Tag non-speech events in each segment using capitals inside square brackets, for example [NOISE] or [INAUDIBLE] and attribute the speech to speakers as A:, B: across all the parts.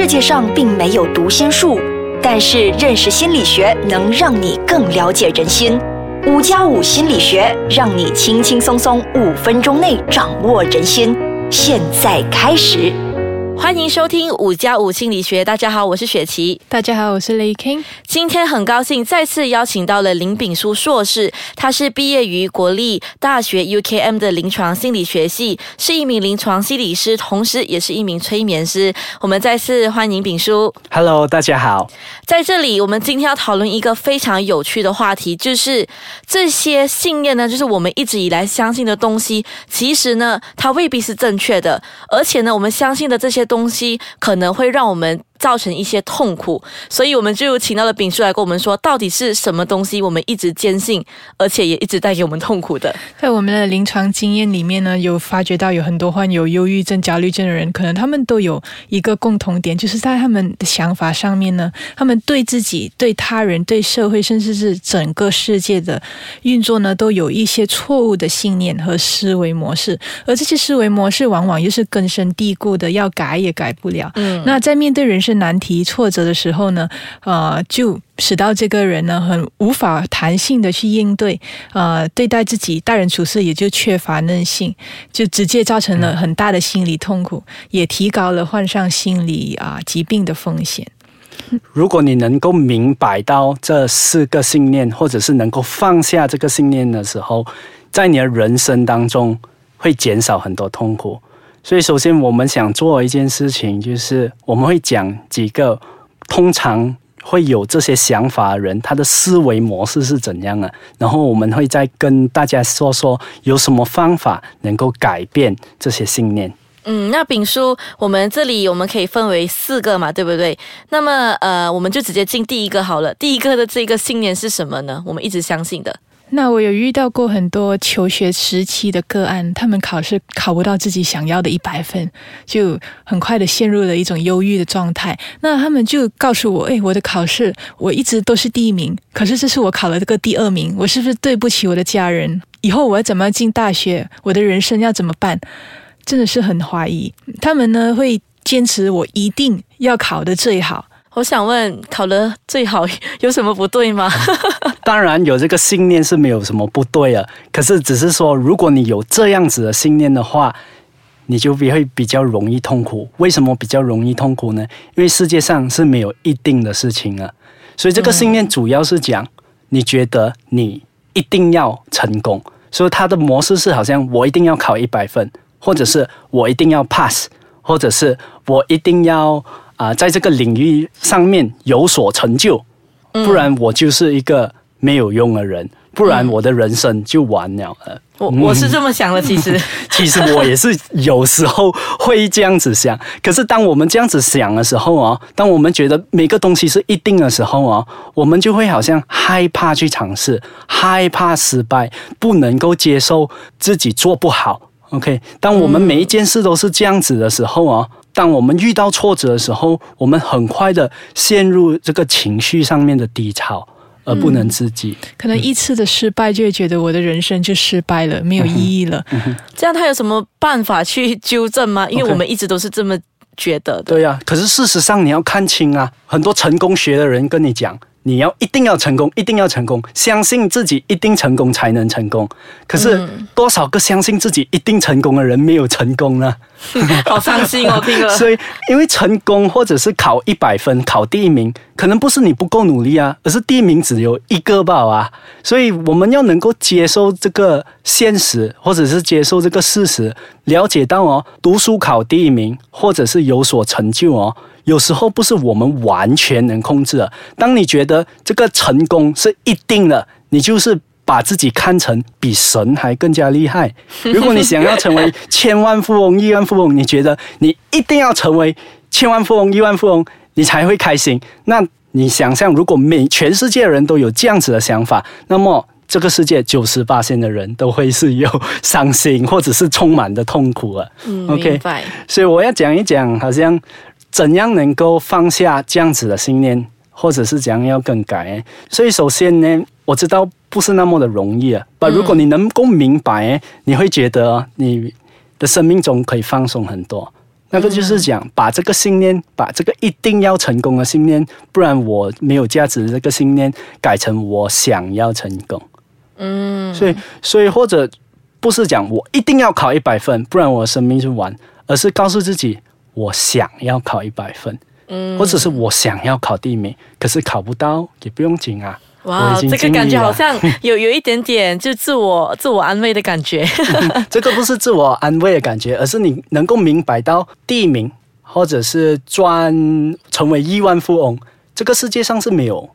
A: 世界上并没有读心术，但是认识心理学能让你更了解人心。五加五心理学让你轻轻松松五分钟内掌握人心。现在开始。
B: 欢迎收听五加五心理学。大家好，我是雪琪。
C: 大家好，我是雷 king。
B: 今天很高兴再次邀请到了林炳书硕士，他是毕业于国立大学 UKM 的临床心理学系，是一名临床心理师，同时也是一名催眠师。我们再次欢迎炳书。
D: Hello，大家好。
B: 在这里，我们今天要讨论一个非常有趣的话题，就是这些信念呢，就是我们一直以来相信的东西，其实呢，它未必是正确的，而且呢，我们相信的这些东西可能会让我们造成一些痛苦，所以我们就请到了丙叔来跟我们说，到底是什么东西我们一直坚信，而且也一直带给我们痛苦的。
C: 在我们的临床经验里面呢，有发觉到有很多患有忧郁症、焦虑症的人，可能他们都有一个共同点，就是在他们的想法上面呢，他们对自己、对他人、对社会，甚至是整个世界的运作呢，都有一些错误的信念和思维模式，而这些思维模式往往又是根深蒂固的，要改也改不了。
B: 嗯，
C: 那在面对人生难题、挫折的时候呢，呃，就使到这个人呢很无法弹性的去应对，呃，对待自己待人处事也就缺乏韧性，就直接造成了很大的心理痛苦，也提高了患上心理啊、疾病的风险。
D: 如果你能够明白到这四个信念，或者是能够放下这个信念的时候，在你的人生当中会减少很多痛苦。所以，首先我们想做一件事情，就是我们会讲几个通常会有这些想法的人，他的思维模式是怎样的，然后我们会再跟大家说说有什么方法能够改变这些信念。
B: 嗯，那丙叔，我们这里我们可以分为四个嘛，对不对？那么呃，我们就直接进第一个好了。第一个的这个信念是什么呢？我们一直相信的。
C: 那我有遇到过很多求学时期的个案，他们考试考不到自己想要的一百分，就很快的陷入了一种忧郁的状态。那他们就告诉我：“诶，我的考试我一直都是第一名，可是这次我考了这个第二名，我是不是对不起我的家人？以后我要怎么进大学？我的人生要怎么办？”真的是很怀疑。他们呢会坚持我一定要考的最好。
B: 我想问，考得最好有什么不对吗？[LAUGHS]
D: 当然有这个信念是没有什么不对的，可是只是说，如果你有这样子的信念的话，你就比会比较容易痛苦。为什么比较容易痛苦呢？因为世界上是没有一定的事情啊，所以这个信念主要是讲，你觉得你一定要成功，所以它的模式是好像我一定要考一百分，或者是我一定要 pass，或者是我一定要啊、在这个领域上面有所成就，不然我就是一个没有用的人，不然我的人生就完了了。
B: 我我是这么想的，其实。[LAUGHS]
D: 其实我也是有时候会这样子想，可是当我们这样子想的时候啊，当我们觉得每个东西是一定的时候啊，我们就会好像害怕去尝试，害怕失败，不能够接受自己做不好。OK，当我们每一件事都是这样子的时候啊，当我们遇到挫折的时候，我们很快的陷入这个情绪上面的低潮，而不能自己。
C: 可能一次的失败就会觉得我的人生就失败了，没有意义了。
B: 这样他有什么办法去纠正吗？因为我们一直都是这么觉得的。
D: 对呀、可是事实上你要看清啊，很多成功学的人跟你讲，你要一定要成功，一定要成功，相信自己一定成功才能成功。可是多少个相信自己一定成功的人没有成功呢？[LAUGHS]
B: 好伤心哦，听 [LAUGHS] 了。
D: 所以，因为成功或者是考一百分、考第一名，可能不是你不够努力啊，而是第一名只有一个吧啊。所以，我们要能够接受这个现实，或者是接受这个事实，了解到哦，读书考第一名，或者是有所成就哦，有时候不是我们完全能控制的。当你觉得这个成功是一定的，你就是。把自己看成比神还更加厉害。[LAUGHS] 如果你想要成为千万富翁、亿万富翁，你觉得你一定要成为千万富翁、亿万富翁，你才会开心。那你想象，如果每全世界的人都有这样子的想法，那么这个世界九十八线的人都会是有伤心或者是充满的痛苦了。
B: 嗯
D: OK。所以我要讲一讲，好像怎样能够放下这样子的信念，或者是怎样要更改。所以首先呢，我知道不是那么的容易啊。但如果你能够明白，你会觉得你的生命中可以放松很多。那个就是讲把这个信念，把这个一定要成功的信念，不然我没有价值的这个信念，改成我想要成功。
B: 嗯，
D: 所以，所以或者不是讲我一定要考一百分，不然我的生命就完，而是告诉自己我想要考一百分，
B: 嗯
D: 或者是我想要考第一名，可是考不到也不用紧啊。
B: 哇这个感觉好像 [LAUGHS] 有有一点点就自我自我安慰的感觉。[LAUGHS]
D: 这个不是自我安慰的感觉，而是你能够明白到第一名，或者是赚成为亿万富翁，这个世界上是没有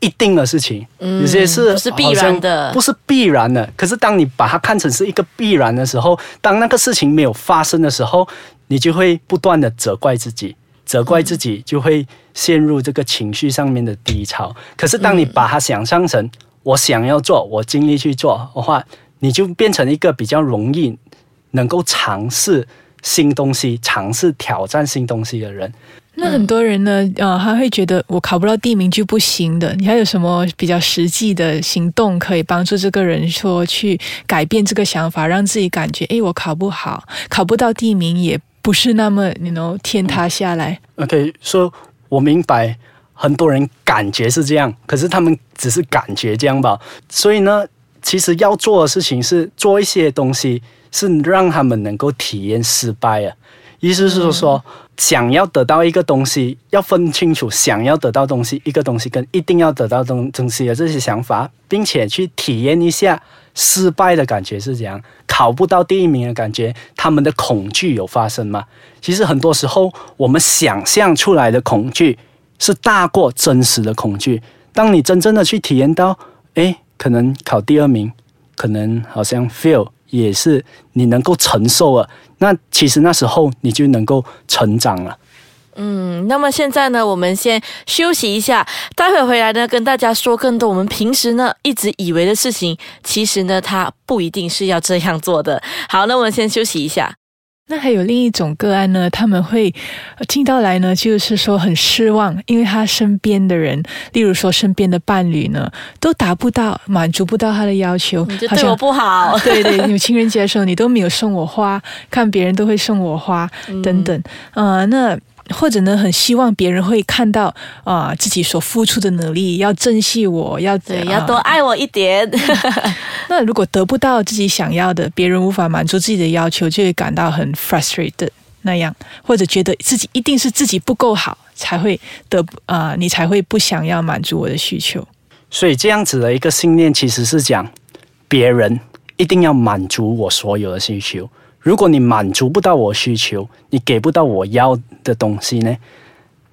D: 一定的事情，有些是
B: 嗯不是必然的
D: 不是必然的。可是当你把它看成是一个必然的时候，当那个事情没有发生的时候，你就会不断的责怪自己。责怪自己就会陷入这个情绪上面的低潮。可是当你把它想象成我想要做，我尽力去做的话，你就变成一个比较容易能够尝试新东西、尝试挑战新东西的人。
C: 那很多人呢，呃，他会觉得我考不到第一名就不行的。你还有什么比较实际的行动可以帮助这个人说去改变这个想法，让自己感觉，诶，我考不好，考不到第一名也不是那么，你 know 天塌下来。
D: OK，说、我明白，很多人感觉是这样，可是他们只是感觉这样吧。所以呢，其实要做的事情是做一些东西，是让他们能够体验失败啊。意思是说，想要得到一个东西，要分清楚想要得到东西一个东西跟一定要得到东东西的这些想法，并且去体验一下失败的感觉是怎样，考不到第一名的感觉，他们的恐惧有发生吗？其实很多时候，我们想象出来的恐惧是大过真实的恐惧。当你真正的去体验到，诶，可能考第二名，可能好像 feel 也是你能够承受了，那其实那时候你就能够成长了。
B: 嗯，那么现在呢，我们先休息一下，待会回来呢，跟大家说更多我们平时呢一直以为的事情，其实呢，它不一定是要这样做的。好，那我们先休息一下。
C: 那还有另一种个案呢，他们会呃听到来呢，就是说很失望，因为他身边的人，例如说身边的伴侣呢，都达不到、满足不到他的要求，
B: 你就对我不好，
C: 对对，有情人节的时候你都没有送我花，看别人都会送我花等等，呃，那。或者呢，很希望别人会看到啊、自己所付出的努力，要珍惜我，要
B: 对，
C: 啊
B: 要多爱我一点。[LAUGHS]
C: 那如果得不到自己想要的，别人无法满足自己的要求，就会感到很 frustrated 那样，或者觉得自己一定是自己不够好，才会得啊、你才会不想要满足我的需求。
D: 所以这样子的一个信念，其实是讲别人一定要满足我所有的需求。如果你满足不到我需求，你给不到我要的东西呢，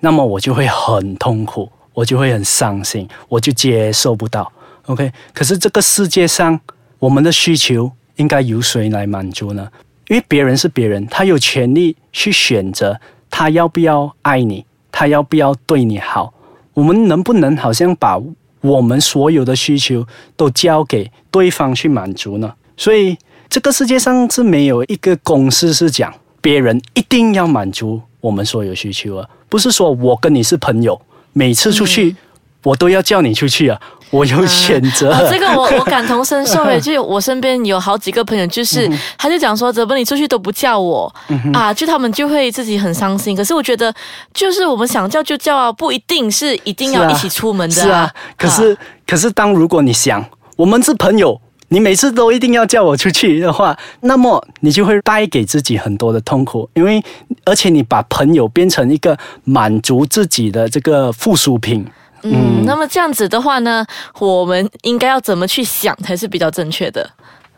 D: 那么我就会很痛苦，我就会很伤心，我就接受不到。OK，可是这个世界上，我们的需求应该由谁来满足呢？因为别人是别人，他有权利去选择他要不要爱你，他要不要对你好。我们能不能好像把我们所有的需求都交给对方去满足呢？所以这个世界上是没有一个公式是讲别人一定要满足我们所有需求啊，不是说我跟你是朋友，每次出去、我都要叫你出去啊，我有选择。
B: 哦，这个我我感同身受诶，[LAUGHS] 就我身边有好几个朋友，就是、
D: 嗯
B: 他就讲说，怎么你出去都不叫我、啊，就他们就会自己很伤心。可是我觉得，就是我们想叫就叫啊，不一定是一定要一起出门的、
D: 是啊，可是、可是当如果你想我们是朋友，你每次都一定要叫我出去的话，那么你就会带给自己很多的痛苦，因为而且你把朋友变成一个满足自己的这个附属品。
B: 嗯，那么这样子的话呢，我们应该要怎么去想才是比较正确的？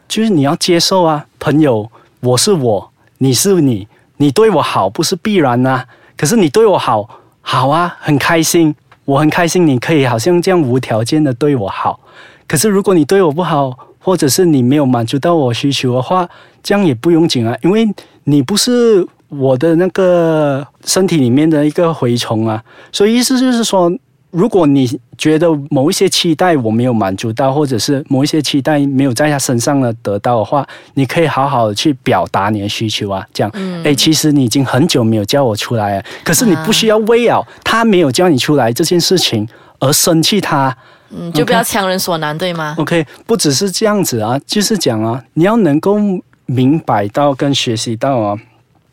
D: 就是你要接受啊，朋友，我是我，你是你，你对我好不是必然呐、可是你对我好，好啊，很开心，我很开心，你可以好像这样无条件的对我好。可是如果你对我不好，或者是你没有满足到我需求的话，这样也不用紧啊，因为你不是我的那个身体里面的一个蛔虫啊，所以意思就是说。如果你觉得某一些期待我没有满足到，或者是某一些期待没有在他身上呢得到的话，你可以好好的去表达你的需求啊，这样，哎、其实你已经很久没有叫我出来了，可是你不需要为了他没有叫你出来这件事情而生气他。
B: 嗯，就不要强人所难，对吗
D: ？OK，不只是这样子啊，就是讲啊，你要能够明白到跟学习到啊，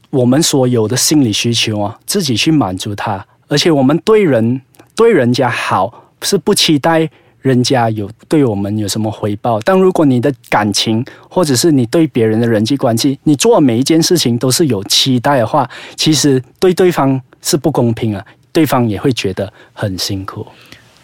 D: 我们所有的心理需求啊，自己去满足它，而且我们对人对人家好，是不期待人家有对我们有什么回报。但如果你的感情或者是你对别人的人际关系，你做每一件事情都是有期待的话，其实对对方是不公平啊，对方也会觉得很辛苦。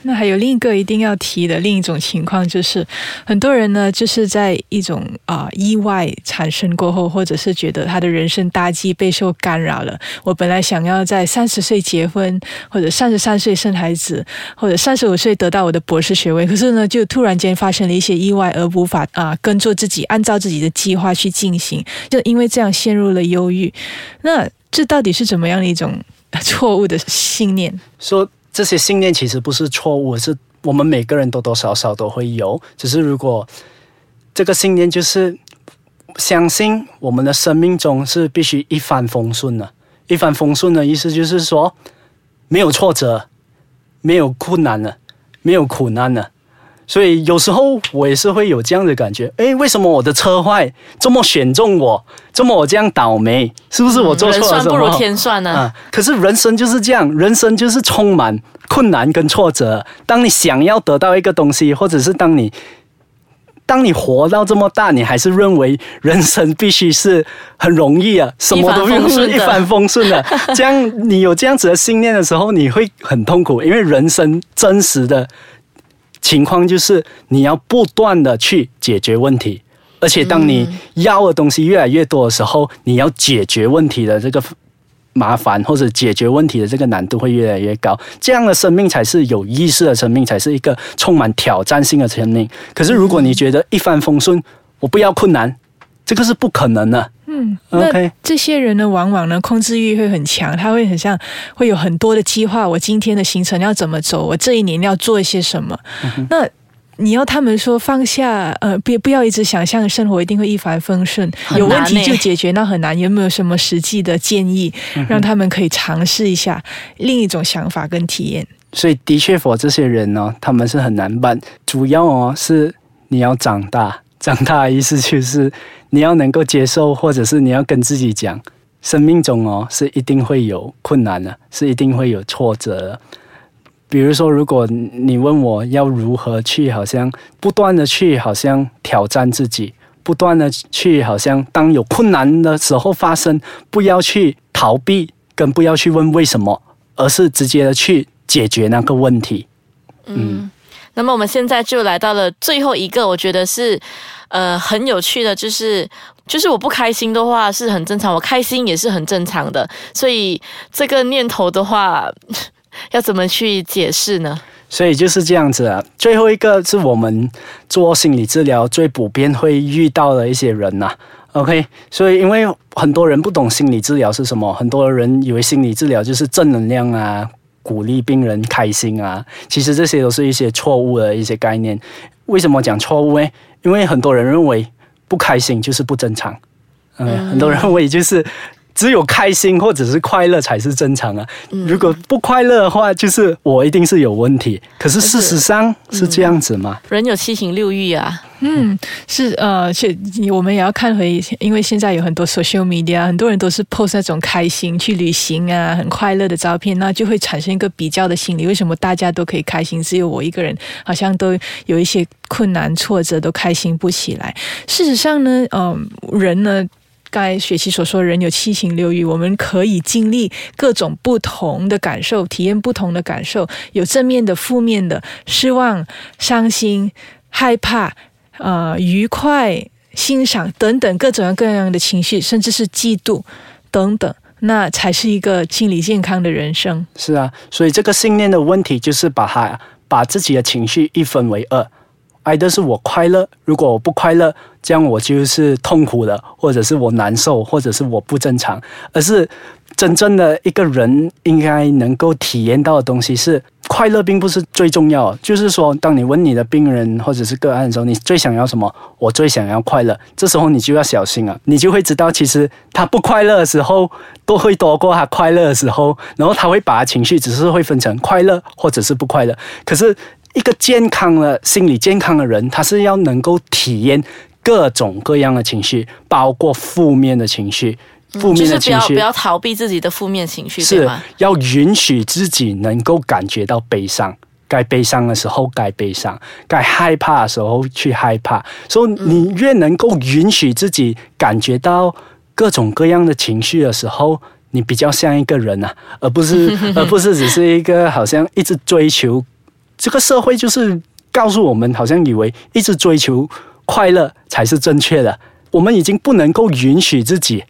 C: 那还有另一个一定要提的另一种情况，就是很多人呢，就是在一种啊、意外产生过后，或者是觉得他的人生大计备受干扰了。我本来想要在三十岁结婚，或者三十三岁生孩子，或者三十五岁得到我的博士学位，可是呢，就突然间发生了一些意外，而无法啊、跟着自己按照自己的计划去进行，就因为这样陷入了忧郁。那这到底是怎么样的一种错误的信念？
D: 说这些信念其实不是错误，是我们每个人多多少少都会有。只是如果这个信念就是相信我们的生命中是必须一帆风顺的，一帆风顺的意思就是说没有挫折，没有困难的，没有苦难的。所以有时候我也是会有这样的感觉，哎，为什么我的车坏，这么选中我，这么我这样倒霉，是不是我做错了什么？
B: 算不如天算呢、
D: 啊，可是人生就是这样，人生就是充满困难跟挫折。当你想要得到一个东西，或者是当你当你活到这么大，你还是认为人生必须是很容易啊，什么都不用是一帆风顺的。这样你有这样子的信念的时候，你会很痛苦，因为人生真实的情况就是你要不断的去解决问题。而且，当你要的东西越来越多的时候，你要解决问题的这个麻烦或者解决问题的这个难度会越来越高，这样的生命才是有意识的生命，才是一个充满挑战性的生命。可是如果你觉得一帆风顺，我不要困难，这个是不可能的。
C: 嗯
D: OK
C: 那这些人呢，往往呢控制欲会很强，他会很像会有很多的计划，我今天的行程要怎么走，我这一年要做一些什么。
D: 嗯
C: 那你要他们说放下，呃，别不要一直想象生活一定会一帆风顺，有问题就解决，那很难。有没有什么实际的建议，
D: 嗯
C: 让他们可以尝试一下另一种想法跟体验？
D: 所以的确，for 这些人呢，他们是很难办。主要哦是你要长大，长大的意思就是你要能够接受，或者是你要跟自己讲，生命中哦是一定会有困难的，是一定会有挫折的。比如说，如果你问我要如何去，好像不断的去，好像挑战自己，不断的去，好像当有困难的时候发生，不要去逃避，跟不要去问为什么，而是直接的去解决那个问题。
B: 嗯，那么我们现在就来到了最后一个，我觉得是呃很有趣的，就是就是我不开心的话是很正常，我开心也是很正常的，所以这个念头的话，[LAUGHS] 要怎么去解释呢？
D: 所以就是这样子啊。最后一个是我们做心理治疗最普遍会遇到的一些人呐、OK，所以因为很多人不懂心理治疗是什么，很多人以为心理治疗就是正能量啊，鼓励病人开心啊。其实这些都是一些错误的一些概念。为什么讲错误呢？因为很多人认为不开心就是不正常，嗯，很多人认为就是。只有开心或者是快乐才是正常啊！如果不快乐的话，就是我一定是有问题。可是事实上是这样子吗？
B: 人有七情六欲啊，
C: 嗯，是呃，且我们也要看回，因为现在有很多 social media，很多人都是 post 那种开心去旅行啊，很快乐的照片，那就会产生一个比较的心理。为什么大家都可以开心，只有我一个人好像都有一些困难挫折，都开心不起来？事实上呢，嗯、人呢。刚才学期所说，人有七情六欲，我们可以经历各种不同的感受，体验不同的感受，有正面的、负面的，失望、伤心、害怕，呃，愉快、欣赏等等各种各样的情绪，甚至是嫉妒等等，那才是一个心理健康的人生。
D: 是啊，所以这个信念的问题就是把它把自己的情绪一分为二，挨的是我快乐，如果我不快乐，这样我就是痛苦的，或者是我难受，或者是我不正常，而是真正的一个人应该能够体验到的东西是快乐，并不是最重要。就是说，当你问你的病人或者是个案的时候，你最想要什么？我最想要快乐。这时候你就要小心啊，你就会知道，其实他不快乐的时候都会多过他快乐的时候，然后他会把情绪只是会分成快乐或者是不快乐。可是一个健康的心理健康的人，他是要能够体验各种各样的情绪，包括负面的情绪。负面的情绪，
B: 就是不要不要逃避自己的负面情绪，
D: 是？要允许自己能够感觉到悲伤。该悲伤的时候该悲伤，该害怕的时候去害怕。所以你越能够允许自己感觉到各种各样的情绪的时候，你比较像一个人啊，而不是 [LAUGHS] 而不是只是一个好像一直追求。这个社会就是告诉我们，好像以为一直追求快乐才是正确的。我们已经不能够允许自己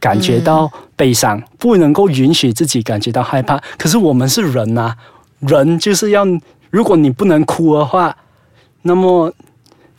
D: 感觉到悲伤，不能够允许自己感觉到害怕。可是我们是人呐、人就是要，如果你不能哭的话，那么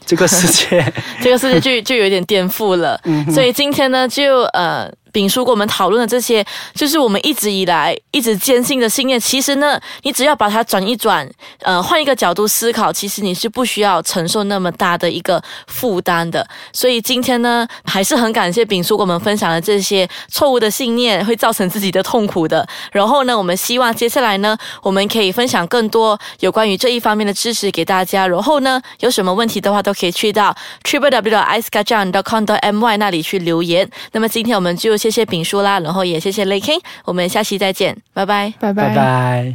D: 这个世界 [LAUGHS] [LAUGHS]
B: 这个世界就就有点颠覆了。所以今天呢，就呃，丙叔跟我们讨论的这些，就是我们一直以来一直坚信的信念。其实呢，你只要把它转一转，呃，换一个角度思考，其实你是不需要承受那么大的一个负担的。所以今天呢，还是很感谢丙叔跟我们分享的这些错误的信念会造成自己的痛苦的。然后呢，我们希望接下来呢，我们可以分享更多有关于这一方面的知识给大家。然后呢，有什么问题的话，都可以去到 triple w i c e k a j a n c o m m y 那里去留言。那么今天我们就谢谢丙叔啦，然后也谢谢 Lay King，我们下期再见，拜拜。
C: 拜
D: 拜拜。